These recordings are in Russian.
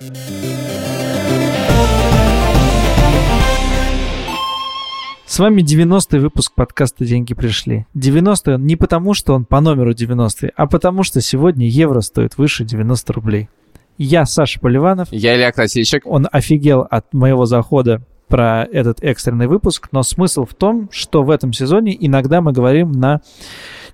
С вами 90-й выпуск подкаста «Деньги пришли». 90-й он не потому, что он по номеру 90 а потому, что сегодня евро стоит выше 90 рублей. Я Саша Поливанов. Я Илья Красильщик. Он офигел от моего захода про этот экстренный выпуск, но смысл в том, что в этом сезоне иногда мы говорим на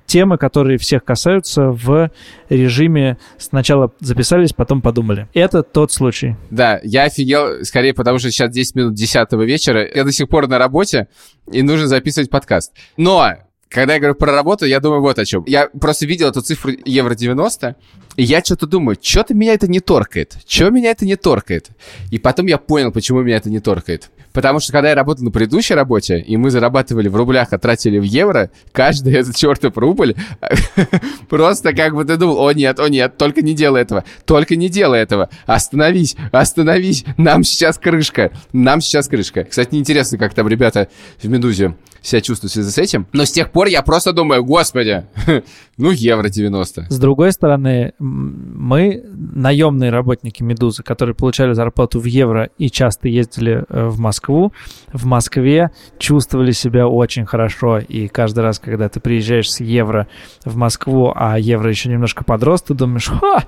темы, которые всех касаются в режиме сначала записались, потом подумали. Это тот случай. Да, я офигел, скорее потому что сейчас 10 минут 10 вечера, я до сих пор на работе, и нужно записывать подкаст. Но когда я говорю про работу, я думаю вот о чем. Я просто видел эту цифру евро 90, и я что-то думаю, что-то меня это не торкает. Чего меня это не торкает? И потом я понял, почему меня это не торкает. Потому что когда я работал на предыдущей работе, и мы зарабатывали в рублях, а тратили в евро, каждый этот чертов рубль просто как бы ты думал, о нет, о нет, только не делай этого, только не делай этого, остановись, остановись, нам сейчас крышка, нам сейчас крышка. Кстати, неинтересно, как там ребята в «Медузе» себя чувствуют в связи с этим, но с тех пор я просто думаю, господи, ну евро 90. С другой стороны, мы наемные работники «Медузы», которые получали зарплату в евро и часто ездили э, в Москву, в Москве чувствовали себя очень хорошо. И каждый раз, когда ты приезжаешь с евро в Москву, а евро еще немножко подрос, ты думаешь, ха,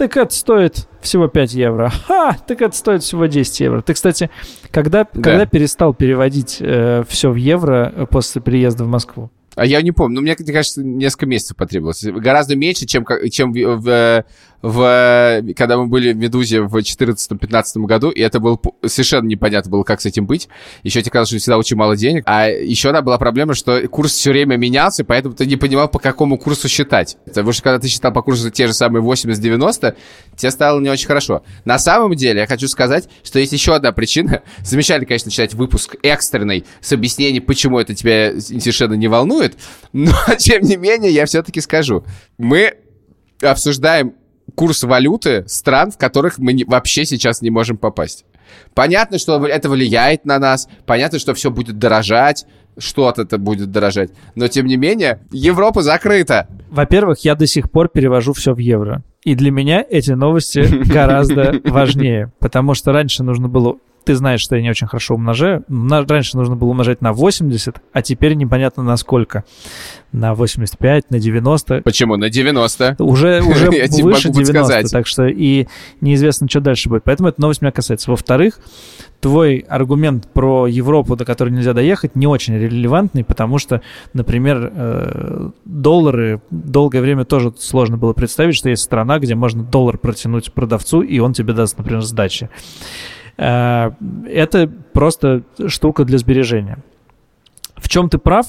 так это стоит всего 5 евро. Ха, так это стоит всего 10 евро. Ты, кстати, когда, да. когда перестал переводить э, все в евро э, после приезда в Москву? А я не помню. Ну, мне, мне кажется, несколько месяцев потребовалось. Гораздо меньше, чем, чем в, в, в, когда мы были в «Медузе» в 2014-2015 году, и это было совершенно непонятно было, как с этим быть. Еще тебе казалось, что всегда очень мало денег. А еще одна была проблема, что курс все время менялся, поэтому ты не понимал, по какому курсу считать. Потому что когда ты считал по курсу те же самые 80-90, тебе стало не очень хорошо. На самом деле, я хочу сказать, что есть еще одна причина. Замечательно, конечно, читать выпуск экстренный с объяснением, почему это тебя совершенно не волнует, но, тем не менее, я все-таки скажу. Мы обсуждаем курс валюты стран, в которых мы не, вообще сейчас не можем попасть. Понятно, что это влияет на нас, понятно, что все будет дорожать, что-то это будет дорожать, но тем не менее Европа закрыта. Во-первых, я до сих пор перевожу все в евро. И для меня эти новости гораздо важнее, потому что раньше нужно было ты знаешь, что я не очень хорошо умножаю. Раньше нужно было умножать на 80, а теперь непонятно на сколько. На 85, на 90. Почему? На 90. Уже, уже выше 90, так что и неизвестно, что дальше будет. Поэтому эта новость меня касается. Во-вторых, твой аргумент про Европу, до которой нельзя доехать, не очень релевантный, потому что, например, э, доллары долгое время тоже сложно было представить, что есть страна, где можно доллар протянуть продавцу, и он тебе даст, например, сдачи. Э, это просто штука для сбережения. В чем ты прав,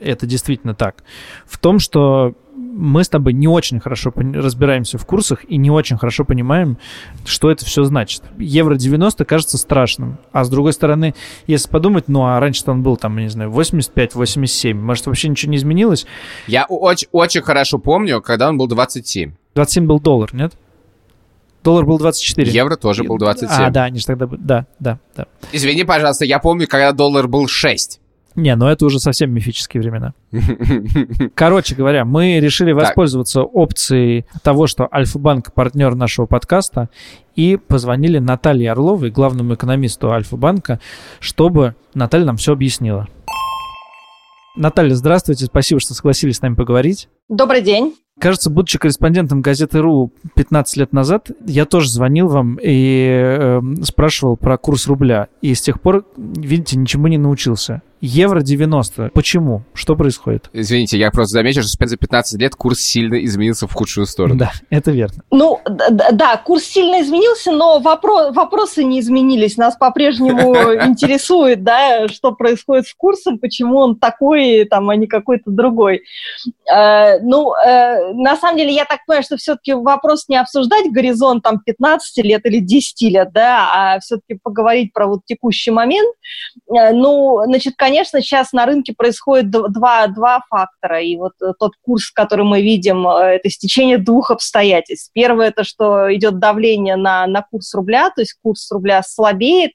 это действительно так. В том, что мы с тобой не очень хорошо разбираемся в курсах и не очень хорошо понимаем, что это все значит. Евро 90 кажется страшным. А с другой стороны, если подумать, ну а раньше-то он был там, не знаю, 85-87. Может, вообще ничего не изменилось? Я очень, очень хорошо помню, когда он был 27. 27 был доллар, нет? Доллар был 24. Евро тоже был 27. А, да, они же тогда... Да, да, да. Извини, пожалуйста, я помню, когда доллар был 6. Не, ну это уже совсем мифические времена. Короче говоря, мы решили воспользоваться так. опцией того, что Альфа-банк партнер нашего подкаста, и позвонили Наталье Орловой, главному экономисту Альфа-банка, чтобы Наталья нам все объяснила. Наталья, здравствуйте, спасибо, что согласились с нами поговорить. Добрый день. Кажется, будучи корреспондентом газеты РУ 15 лет назад, я тоже звонил вам и э, спрашивал про курс рубля. И с тех пор, видите, ничему не научился. Евро 90. Почему? Что происходит? Извините, я просто замечу, что за 15 лет курс сильно изменился в худшую сторону. Да, это верно. Ну, да, да курс сильно изменился, но вопро- вопросы не изменились. Нас по-прежнему интересует, да, что происходит с курсом, почему он такой, там, а не какой-то другой. Э, ну, э, на самом деле, я так понимаю, что все-таки вопрос не обсуждать горизонт там 15 лет или 10 лет, да, а все-таки поговорить про вот текущий момент. Э, ну, значит, конечно, сейчас на рынке происходит два, два фактора. И вот э, тот курс, который мы видим, э, это стечение двух обстоятельств. Первое, это что идет давление на, на курс рубля, то есть курс рубля слабеет,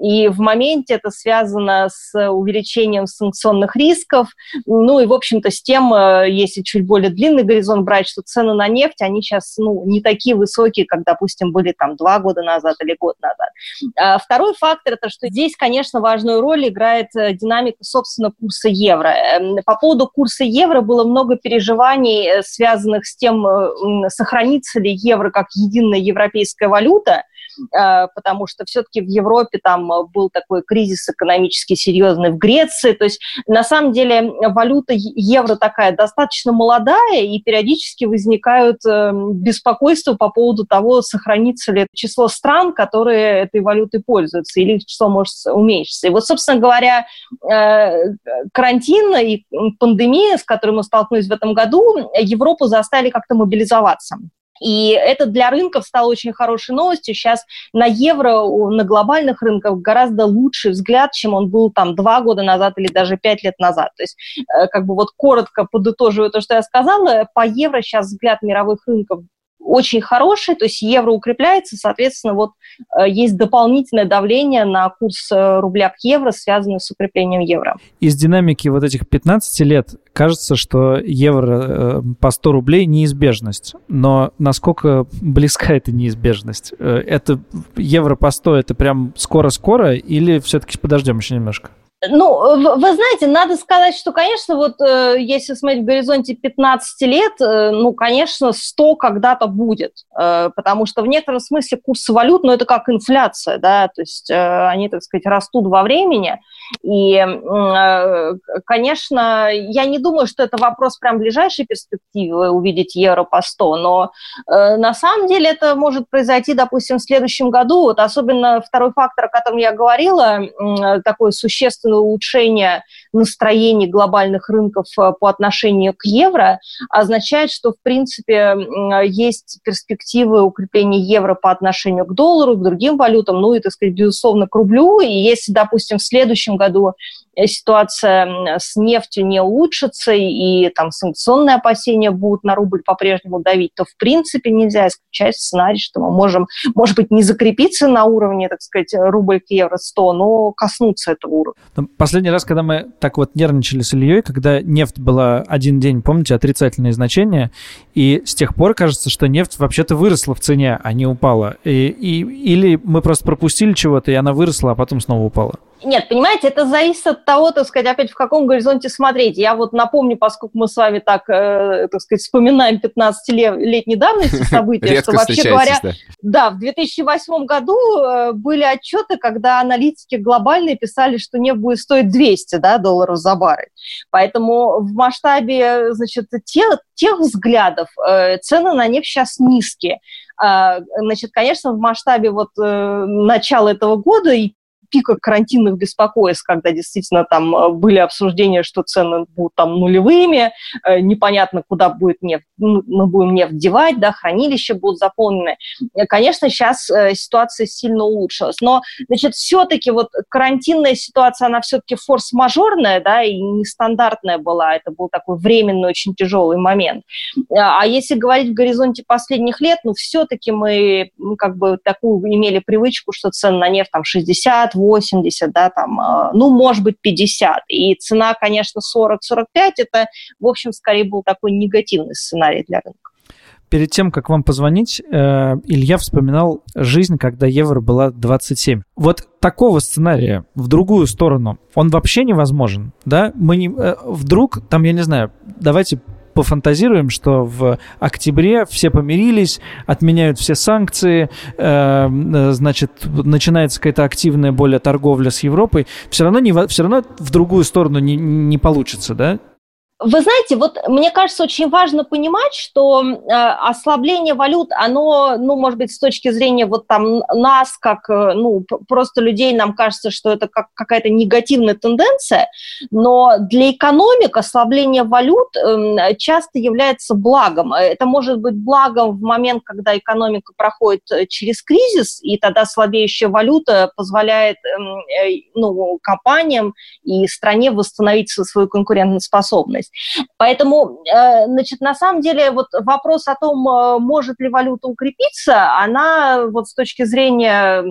и в моменте это связано с увеличением санкционных рисков, ну и, в общем-то, с тем, если чуть более длинный горизонт брать, что цены на нефть, они сейчас, ну, не такие высокие, как, допустим, были там два года назад или год назад. А второй фактор – это что здесь, конечно, важную роль играет динамика, собственно, курса евро. Эм, по поводу курса евро было много переживаний, связанных с тем, сохранится ли евро как единая европейская валюта, э, потому что все-таки в Европе там был такой кризис экономически серьезный в Греции. То есть на самом деле валюта евро такая достаточно молодая, и периодически возникают э, беспокойства по поводу того, сохранится ли число стран, которые этой валютой пользуются, или их число может уменьшиться. И вот, собственно говоря, э, карантин и пандемия, с которой мы столкнулись в этом году, Европу заставили как-то мобилизоваться. И это для рынков стало очень хорошей новостью. Сейчас на евро, на глобальных рынках гораздо лучший взгляд, чем он был там два года назад или даже пять лет назад. То есть, э, как бы вот коротко подытоживаю то, что я сказала, по евро сейчас взгляд мировых рынков очень хороший, то есть евро укрепляется, соответственно, вот э, есть дополнительное давление на курс э, рубля к евро, связанное с укреплением евро. Из динамики вот этих 15 лет кажется, что евро э, по 100 рублей неизбежность. Но насколько близка эта неизбежность? Это евро по 100 это прям скоро-скоро или все-таки подождем еще немножко? Ну, вы знаете, надо сказать, что, конечно, вот э, если смотреть в горизонте 15 лет, э, ну, конечно, 100 когда-то будет, э, потому что в некотором смысле курсы валют, ну, это как инфляция, да, то есть они, так сказать, растут во времени, и, конечно, я не думаю, что это вопрос прям ближайшей перспективы увидеть евро по 100, но на самом деле это может произойти, допустим, в следующем году, вот особенно второй фактор, о котором я говорила, такой существенный существенное улучшение настроений глобальных рынков э, по отношению к евро, означает, что, в принципе, есть перспективы укрепления евро по отношению к доллару, к другим валютам, ну и, так сказать, безусловно, к рублю. И если, допустим, в следующем году ситуация с нефтью не улучшится и там санкционные опасения будут на рубль по-прежнему давить, то в принципе нельзя исключать сценарий, что мы можем, может быть, не закрепиться на уровне, так сказать, рубль к евро 100, но коснуться этого уровня. Ну, последний раз, когда мы так вот нервничали с Ильей, когда нефть была один день, помните, отрицательные значения, и с тех пор кажется, что нефть вообще-то выросла в цене, а не упала. И, и, или мы просто пропустили чего-то, и она выросла, а потом снова упала. Нет, понимаете, это зависит от того, так сказать, опять в каком горизонте смотреть. Я вот напомню, поскольку мы с вами так, э, так сказать, вспоминаем 15-летней давности события, что вообще говоря, да. да, в 2008 году э, были отчеты, когда аналитики глобальные писали, что нефть будет стоить 200 да, долларов за баррель. Поэтому в масштабе, значит, тех, тех взглядов э, цены на нефть сейчас низкие. А, значит, конечно, в масштабе вот начала этого года и пика карантинных беспокойств, когда действительно там э, были обсуждения, что цены будут там нулевыми, э, непонятно, куда будет нефть, ну, мы будем нефть девать, да, хранилища будут заполнены. Э, конечно, сейчас ситуация сильно улучшилась, но, значит, все-таки вот карантинная ситуация, она все-таки форс-мажорная, да, и нестандартная была, это был такой временный, очень тяжелый момент. А если говорить в горизонте последних лет, ну, все-таки мы как бы такую имели привычку, что цены на нефть там 60, 80, да, там, а, ну, может быть, 50. И цена, конечно, 40-45, это, в общем, скорее был такой негативный сценарий для рынка. Перед тем, как вам позвонить, э, Илья вспоминал жизнь, когда евро была 27. Вот такого сценария в другую сторону, он вообще невозможен, да? Мы не, э, вдруг, там, я не знаю, давайте пофантазируем, что в октябре все помирились, отменяют все санкции, э, значит, начинается какая-то активная более торговля с Европой, все равно, не, все равно в другую сторону не, не получится, да? Вы знаете, вот мне кажется, очень важно понимать, что э, ослабление валют, оно, ну, может быть, с точки зрения вот там нас, как, э, ну, просто людей, нам кажется, что это как какая-то негативная тенденция, но для экономик ослабление валют э, часто является благом. Это может быть благом в момент, когда экономика проходит э, через кризис, и тогда слабеющая валюта позволяет, эм, э, ну, компаниям и стране восстановить свою конкурентоспособность. Способность. Поэтому, э, значит, на самом деле вот вопрос о том, э, может ли валюта укрепиться, она вот с точки зрения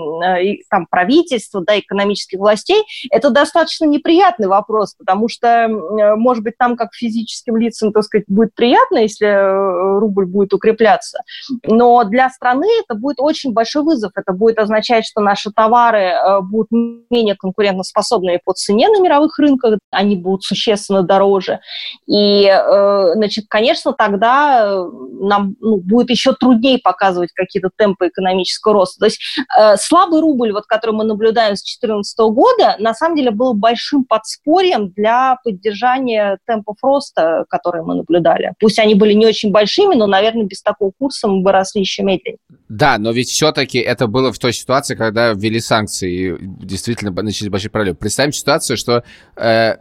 там, правительства, да, экономических властей, это достаточно неприятный вопрос, потому что, может быть, там как физическим лицам, так сказать, будет приятно, если рубль будет укрепляться, но для страны это будет очень большой вызов. Это будет означать, что наши товары будут менее конкурентоспособны по цене на мировых рынках, они будут существенно дороже. И, э, значит, конечно, тогда э, нам ну, будет еще труднее показывать какие-то темпы экономического роста. То есть э, слабый рубль, вот, который мы наблюдаем с 2014 года, на самом деле был большим подспорьем для поддержания темпов роста, которые мы наблюдали. Пусть они были не очень большими, но, наверное, без такого курса мы бы росли еще медленнее. Да, но ведь все-таки это было в той ситуации, когда ввели санкции, и действительно начались большие проблемы. Представим ситуацию, что э,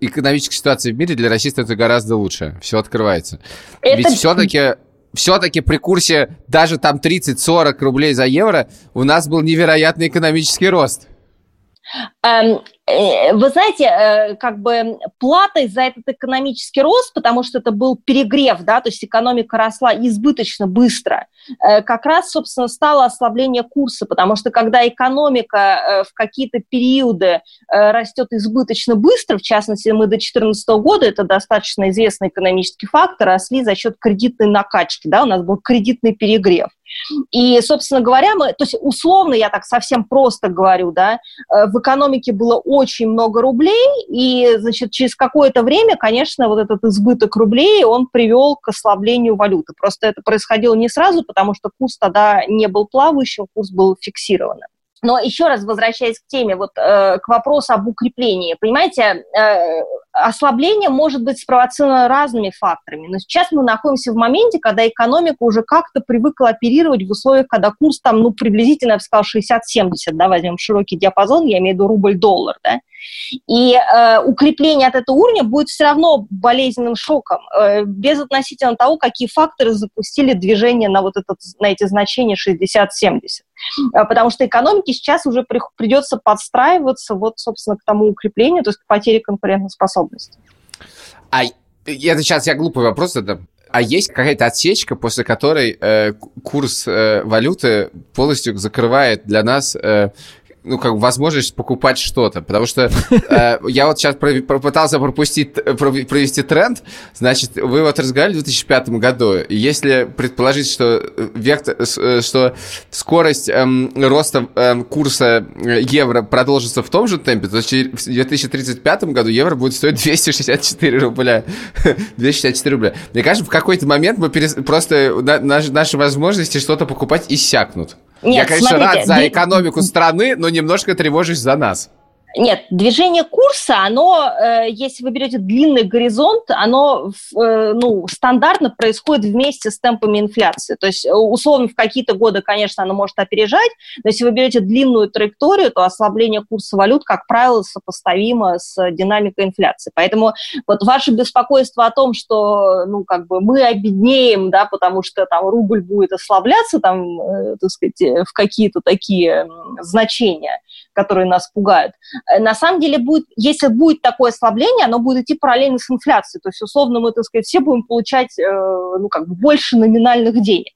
экономическая ситуация в мире для России становится гораздо лучше. Все открывается. Это... Ведь все-таки все-таки при курсе даже там 30-40 рублей за евро у нас был невероятный экономический рост. Эм, э, вы знаете, э, как бы платой за этот экономический рост, потому что это был перегрев, да, то есть экономика росла избыточно быстро, э, как раз, собственно, стало ослабление курса, потому что когда экономика в какие-то периоды растет избыточно быстро, в частности, мы до 2014 года, это достаточно известный экономический фактор, росли за счет кредитной накачки, да, у нас был кредитный перегрев. И, собственно говоря, мы, то есть условно, я так совсем просто говорю, да, э, в экономике было очень много рублей, и, значит, через какое-то время, конечно, вот этот избыток рублей, он привел к ослаблению валюты. Просто это происходило не сразу, потому что курс тогда не был плавающим, курс был фиксированным. Но еще раз возвращаясь к теме, вот э, к вопросу об укреплении, понимаете, э, ослабление может быть спровоцировано разными факторами. Но сейчас мы находимся в моменте, когда экономика уже как-то привыкла оперировать в условиях, когда курс там, ну, приблизительно, я бы сказала, 60-70, да, возьмем широкий диапазон, я имею в виду рубль-доллар, да, и э, укрепление от этого уровня будет все равно болезненным шоком, э, без относительно того, какие факторы запустили движение на вот этот, на эти значения 60-70. Э, потому что экономике сейчас уже при, придется подстраиваться вот, собственно, к тому укреплению, то есть к потере конкурентоспособности. А это сейчас я глупый вопрос это. А есть какая-то отсечка, после которой э, курс э, валюты полностью закрывает для нас э, ну, как возможность покупать что-то. Потому что э, я вот сейчас попытался пропустить, провести тренд. Значит, вы вот разговаривали в 2005 году. И если предположить, что, вектор, э, что скорость эм, роста эм, курса э, евро продолжится в том же темпе, то в 2035 году евро будет стоить 264 рубля. 264 рубля. Мне кажется, в какой-то момент мы перес... просто на, наши, наши возможности что-то покупать иссякнут. Нет, Я, конечно, смотрите, рад за экономику страны, но немножко тревожусь за нас. Нет, движение курса, оно, э, если вы берете длинный горизонт, оно э, ну, стандартно происходит вместе с темпами инфляции. То есть, э, условно, в какие-то годы, конечно, оно может опережать, но если вы берете длинную траекторию, то ослабление курса валют, как правило, сопоставимо с динамикой инфляции. Поэтому вот ваше беспокойство о том, что, ну, как бы мы обеднеем, да, потому что там рубль будет ослабляться, там, так сказать, в какие-то такие значения, которые нас пугают, Э, на самом деле будет, если будет такое ослабление, оно будет идти параллельно с инфляцией. То есть, условно, мы, так сказать, все будем получать, э, ну, как бы больше номинальных денег.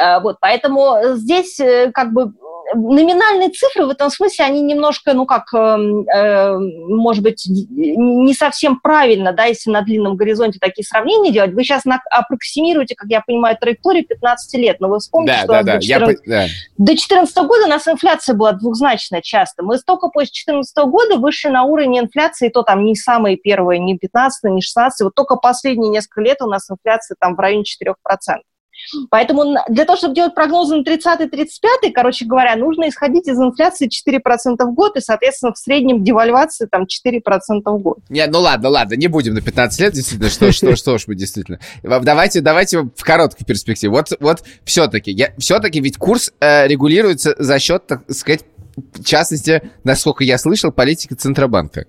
Э, вот, поэтому здесь как бы номинальные цифры в этом смысле, они немножко, ну как, эм, э, может быть, не совсем правильно, да, если на длинном горизонте такие сравнения делать. Вы сейчас на, аппроксимируете, как я понимаю, траекторию 15 лет, но вы вспомните, да, что да, да, до, 14, я, да. до 2014 года у нас инфляция была двухзначная часто. Мы только после 2014 года вышли на уровень инфляции, то там не самые первые, не 15, не 16, вот только последние несколько лет у нас инфляция там в районе 4%. Поэтому для того, чтобы делать прогнозы на 30-35, короче говоря, нужно исходить из инфляции 4% в год и, соответственно, в среднем девальвации там 4% в год. Нет, ну ладно, ладно, не будем на 15 лет, действительно, что, что, что ж мы действительно. Давайте, давайте в короткой перспективе. Вот, вот все-таки, все-таки ведь курс э, регулируется за счет, так сказать, в частности, насколько я слышал, политики Центробанка.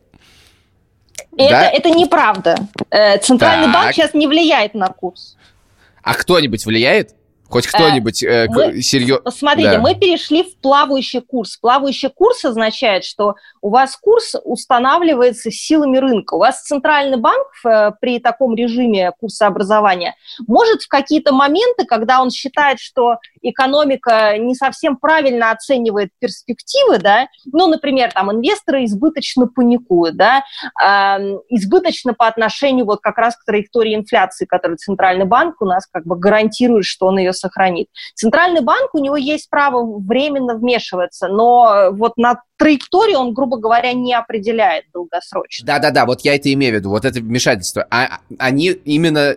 Это, это неправда. Э, Центральный так. банк сейчас не влияет на курс. А кто-нибудь влияет? Хоть кто-нибудь э, мы, серьезно... Смотрите, да. мы перешли в плавающий курс. Плавающий курс означает, что у вас курс устанавливается силами рынка. У вас центральный банк э, при таком режиме курса образования может в какие-то моменты, когда он считает, что экономика не совсем правильно оценивает перспективы, да, ну, например, там инвесторы избыточно паникуют, да, э, избыточно по отношению вот как раз к траектории инфляции, которую центральный банк у нас как бы гарантирует, что он ее сохранит. Центральный банк, у него есть право временно вмешиваться, но вот на траекторию он, грубо говоря, не определяет долгосрочно. Да-да-да, вот я это имею в виду, вот это вмешательство. А, они именно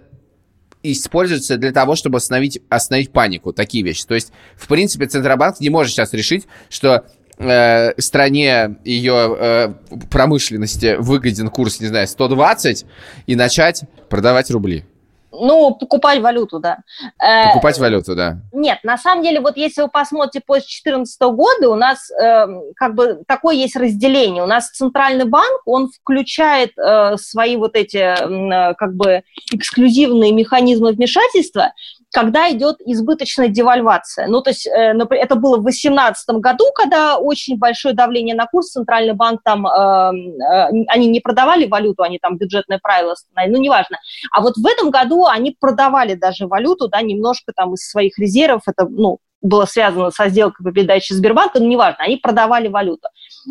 используются для того, чтобы остановить, остановить панику, такие вещи. То есть, в принципе, Центробанк не может сейчас решить, что э, стране ее э, промышленности выгоден курс, не знаю, 120 и начать продавать рубли. Ну, покупать валюту, да. Э, покупать валюту, да. Нет, на самом деле, вот если вы посмотрите после 2014 года, у нас э, как бы такое есть разделение. У нас центральный банк, он включает э, свои вот эти э, как бы эксклюзивные механизмы вмешательства, когда идет избыточная девальвация. Ну, то есть э, это было в 2018 году, когда очень большое давление на курс, Центральный банк там, э, э, они не продавали валюту, они там бюджетное правило остановили, ну, неважно. А вот в этом году они продавали даже валюту, да, немножко там из своих резервов, это, ну, было связано со сделкой по передаче Сбербанка, ну, неважно, они продавали валюту.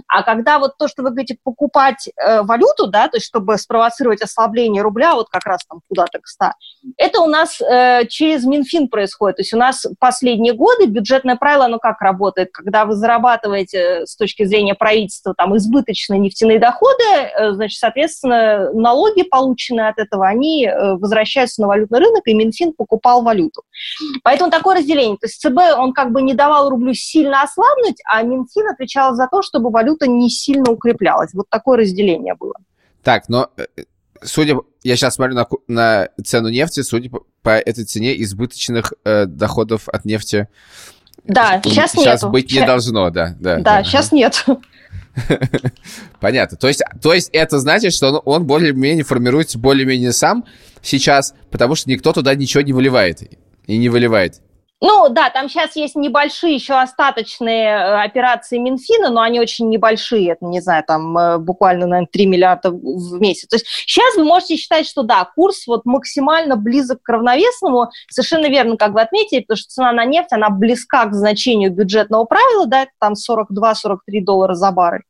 А когда вот то, что вы говорите, покупать э, валюту, да, то есть чтобы спровоцировать ослабление рубля, вот как раз там куда-то к 100, это у нас э, через Минфин происходит. То есть у нас последние годы бюджетное правило, оно как работает? Когда вы зарабатываете э, с точки зрения правительства там избыточные нефтяные доходы, э, значит, соответственно, налоги, полученные от этого, они э, возвращаются на валютный рынок, и Минфин покупал валюту. Поэтому такое разделение. То есть ЦБ он как бы не давал рублю сильно ослабнуть, а Минфин отвечал за то, чтобы валюта не сильно укреплялась. Вот такое разделение было. Так, но э, судя, я сейчас смотрю на, на цену нефти, судя по, по этой цене избыточных э, доходов от нефти. Да, сейчас. Сейчас быть не должно, да. Да, да, да. сейчас нет. Понятно. То есть, то есть это значит, что он, он более-менее формируется более-менее сам сейчас, потому что никто туда ничего не выливает и не выливает. Ну да, там сейчас есть небольшие еще остаточные э, операции Минфина, но они очень небольшие, это, не знаю, там э, буквально, наверное, 3 миллиарда в месяц. То есть сейчас вы можете считать, что да, курс вот максимально близок к равновесному, совершенно верно, как вы отметили, потому что цена на нефть, она близка к значению бюджетного правила, да, это там 42-43 доллара за баррель.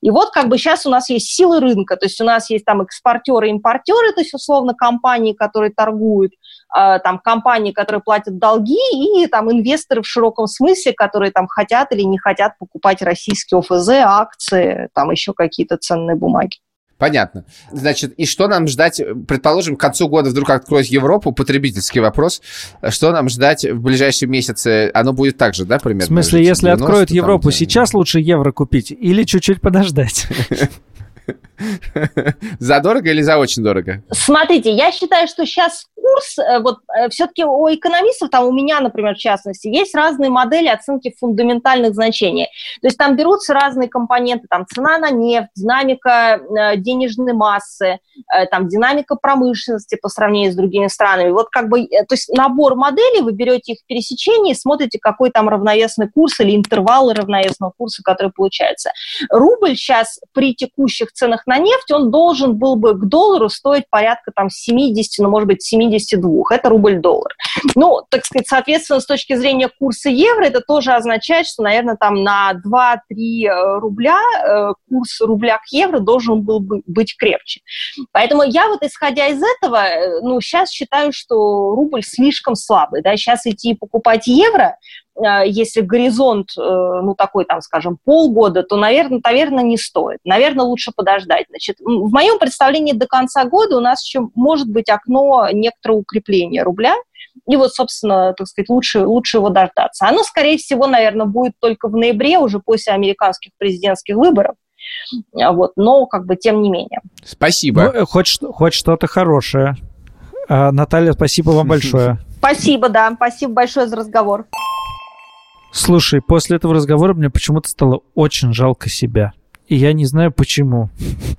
И вот как бы сейчас у нас есть силы рынка, то есть у нас есть там экспортеры, импортеры, то есть условно компании, которые торгуют, э, там компании, которые платят долги, и там инвесторы в широком смысле, которые там хотят или не хотят покупать российские ОФЗ, акции, там еще какие-то ценные бумаги. Понятно. Значит, и что нам ждать, предположим, к концу года вдруг откроет Европу, потребительский вопрос, что нам ждать в ближайшие месяцы? Оно будет так же, да, примерно? В смысле, если откроют Европу, там, сейчас лучше евро купить или чуть-чуть подождать? За дорого или за очень дорого? Смотрите, я считаю, что сейчас курс, э, вот э, все-таки у экономистов, там у меня, например, в частности, есть разные модели оценки фундаментальных значений. То есть там берутся разные компоненты, там цена на нефть, динамика э, денежной массы, там динамика промышленности по сравнению с другими странами. Вот как бы, то есть набор моделей, вы берете их в пересечении и смотрите, какой там равновесный курс или интервалы равновесного курса, который получается. Рубль сейчас при текущих ценах на нефть, он должен был бы к доллару стоить порядка там 70, ну, может быть, 72. Это рубль-доллар. Ну, так сказать, соответственно, с точки зрения курса евро, это тоже означает, что, наверное, там на 2-3 э, рубля э, курс рубля к евро должен был бы быть крепче. Поэтому я вот, исходя из этого, э, ну, сейчас считаю, что рубль слишком слабый. Да? Сейчас идти покупать евро, если горизонт, э, ну, такой, там, скажем, полгода, то, наверное, наверное, не стоит. Наверное, лучше подождать. Значит, в моем представлении до конца года у нас еще может быть окно некоторого укрепления рубля, и вот, собственно, так сказать, лучше, лучше его дождаться. Оно, скорее всего, наверное, будет только в ноябре, уже после американских президентских выборов. А вот, но как бы тем не менее. Спасибо. Ну, э, хоть, хоть что-то хорошее. А, Наталья, спасибо вам большое. Спасибо, да. Спасибо большое за разговор. Слушай, после этого разговора мне почему-то стало очень жалко себя. И я не знаю почему.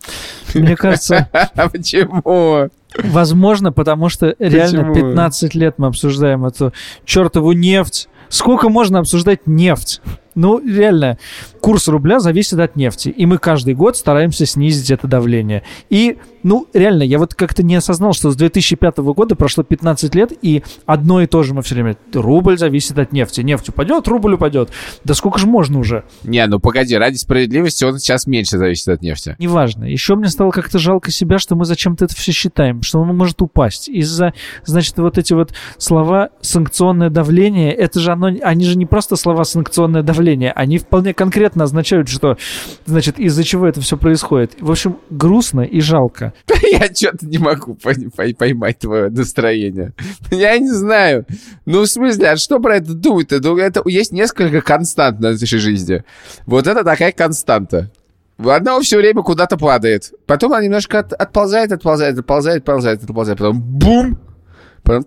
Мне кажется... Почему? Возможно, потому что реально Почему? 15 лет мы обсуждаем эту чертову нефть. Сколько можно обсуждать нефть? Ну, реально, курс рубля зависит от нефти, и мы каждый год стараемся снизить это давление. И, ну, реально, я вот как-то не осознал, что с 2005 года прошло 15 лет, и одно и то же мы все время. Рубль зависит от нефти. Нефть упадет, рубль упадет. Да сколько же можно уже? Не, ну погоди, ради справедливости он сейчас меньше зависит от нефти. Неважно. Еще мне стало как-то жалко себя, что мы зачем-то это все считаем, что он может упасть. Из-за, значит, вот эти вот слова санкционное давление, это же оно, они же не просто слова санкционное давление, они вполне конкретно означают, что, значит, из-за чего это все происходит. В общем, грустно и жалко. Я что-то не могу поймать твое настроение. Я не знаю. Ну, в смысле, а что про это думать-то? Ну, это есть несколько констант на нашей жизни. Вот это такая константа. Одна все время куда-то падает. Потом она немножко от, отползает, отползает, отползает, отползает, отползает. Потом бум! Потом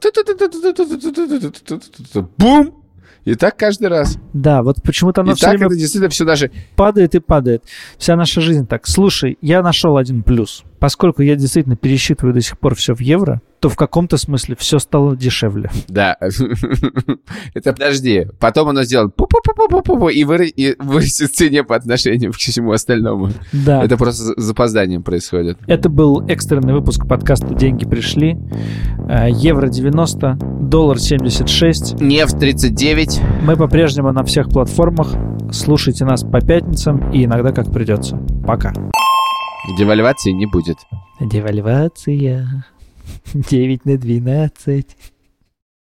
бум! И так каждый раз. Да, вот почему-то оно и все так время это действительно все даже... падает и падает. Вся наша жизнь так. Слушай, я нашел один плюс. Поскольку я действительно пересчитываю до сих пор все в евро, то в каком-то смысле все стало дешевле. Да. Это подожди. Потом оно сделает и, вы, и вырастет цене по отношению к всему остальному. Да. Это просто с запозданием происходит. Это был экстренный выпуск подкаста «Деньги пришли». Э, евро 90, доллар 76. Нефть 39. Мы по-прежнему на всех платформах. Слушайте нас по пятницам и иногда как придется. Пока. Девальвации не будет. Девальвация. 9 на 12.